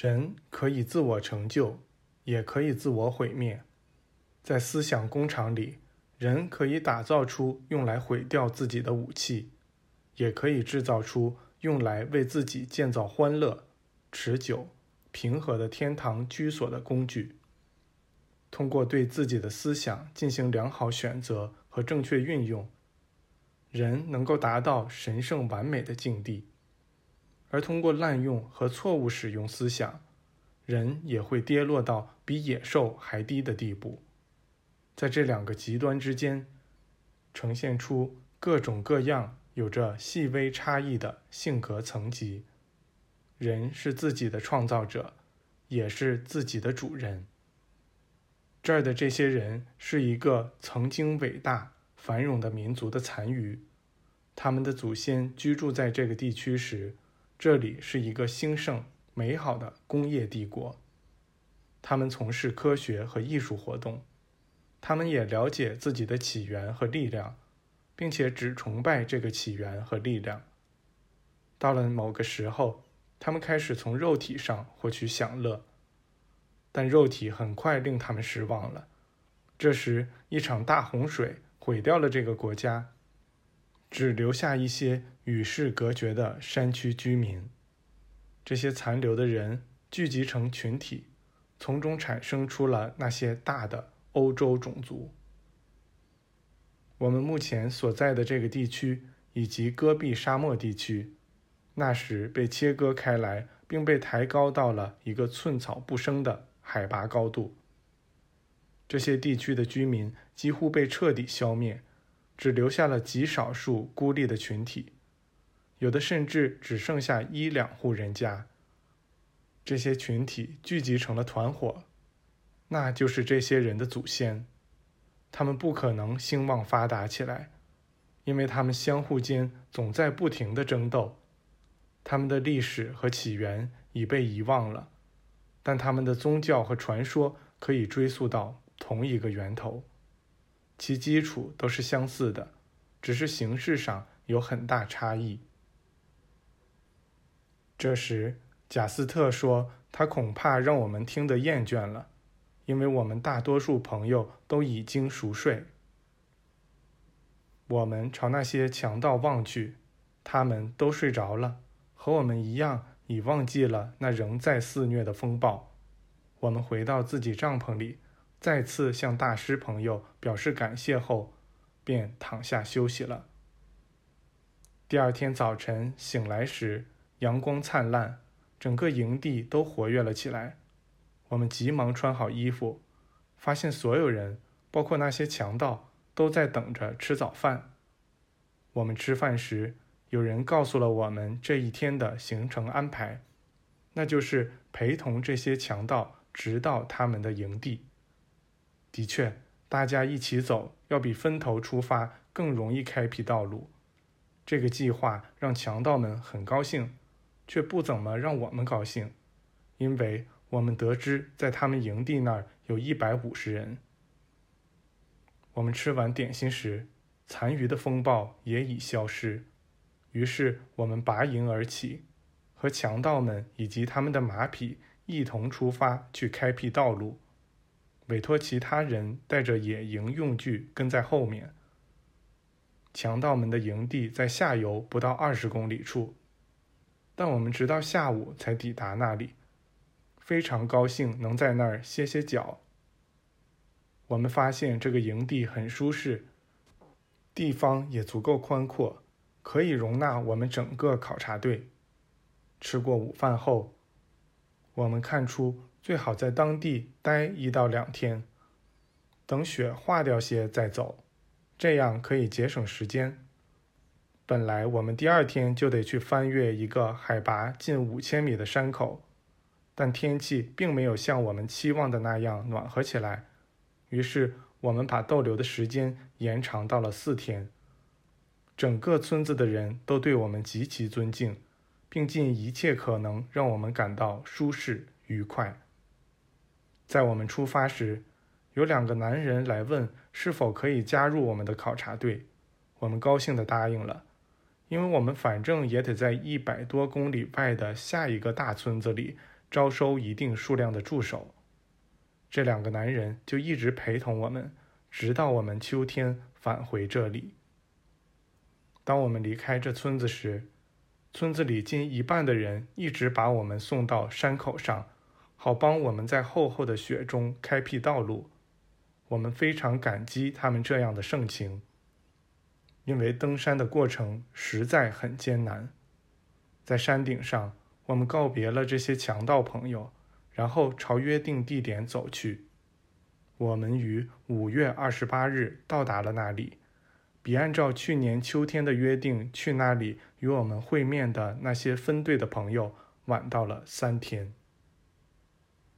人可以自我成就，也可以自我毁灭。在思想工厂里，人可以打造出用来毁掉自己的武器，也可以制造出用来为自己建造欢乐、持久、平和的天堂居所的工具。通过对自己的思想进行良好选择和正确运用，人能够达到神圣完美的境地。而通过滥用和错误使用思想，人也会跌落到比野兽还低的地步。在这两个极端之间，呈现出各种各样、有着细微差异的性格层级。人是自己的创造者，也是自己的主人。这儿的这些人是一个曾经伟大繁荣的民族的残余，他们的祖先居住在这个地区时。这里是一个兴盛美好的工业帝国，他们从事科学和艺术活动，他们也了解自己的起源和力量，并且只崇拜这个起源和力量。到了某个时候，他们开始从肉体上获取享乐，但肉体很快令他们失望了。这时，一场大洪水毁掉了这个国家。只留下一些与世隔绝的山区居民。这些残留的人聚集成群体，从中产生出了那些大的欧洲种族。我们目前所在的这个地区以及戈壁沙漠地区，那时被切割开来，并被抬高到了一个寸草不生的海拔高度。这些地区的居民几乎被彻底消灭。只留下了极少数孤立的群体，有的甚至只剩下一两户人家。这些群体聚集成了团伙，那就是这些人的祖先。他们不可能兴旺发达起来，因为他们相互间总在不停的争斗。他们的历史和起源已被遗忘了，但他们的宗教和传说可以追溯到同一个源头。其基础都是相似的，只是形式上有很大差异。这时，贾斯特说：“他恐怕让我们听得厌倦了，因为我们大多数朋友都已经熟睡。”我们朝那些强盗望去，他们都睡着了，和我们一样，已忘记了那仍在肆虐的风暴。我们回到自己帐篷里。再次向大师朋友表示感谢后，便躺下休息了。第二天早晨醒来时，阳光灿烂，整个营地都活跃了起来。我们急忙穿好衣服，发现所有人，包括那些强盗，都在等着吃早饭。我们吃饭时，有人告诉了我们这一天的行程安排，那就是陪同这些强盗直到他们的营地。的确，大家一起走要比分头出发更容易开辟道路。这个计划让强盗们很高兴，却不怎么让我们高兴，因为我们得知在他们营地那儿有一百五十人。我们吃完点心时，残余的风暴也已消失，于是我们拔营而起，和强盗们以及他们的马匹一同出发去开辟道路。委托其他人带着野营用具跟在后面。强盗们的营地在下游不到二十公里处，但我们直到下午才抵达那里。非常高兴能在那儿歇歇脚。我们发现这个营地很舒适，地方也足够宽阔，可以容纳我们整个考察队。吃过午饭后，我们看出。最好在当地待一到两天，等雪化掉些再走，这样可以节省时间。本来我们第二天就得去翻越一个海拔近五千米的山口，但天气并没有像我们期望的那样暖和起来，于是我们把逗留的时间延长到了四天。整个村子的人都对我们极其尊敬，并尽一切可能让我们感到舒适愉快。在我们出发时，有两个男人来问是否可以加入我们的考察队。我们高兴地答应了，因为我们反正也得在一百多公里外的下一个大村子里招收一定数量的助手。这两个男人就一直陪同我们，直到我们秋天返回这里。当我们离开这村子时，村子里近一半的人一直把我们送到山口上，好帮我们在厚厚的雪中开辟道路。我们非常感激他们这样的盛情，因为登山的过程实在很艰难。在山顶上，我们告别了这些强盗朋友。然后朝约定地点走去。我们于五月二十八日到达了那里，比按照去年秋天的约定去那里与我们会面的那些分队的朋友晚到了三天。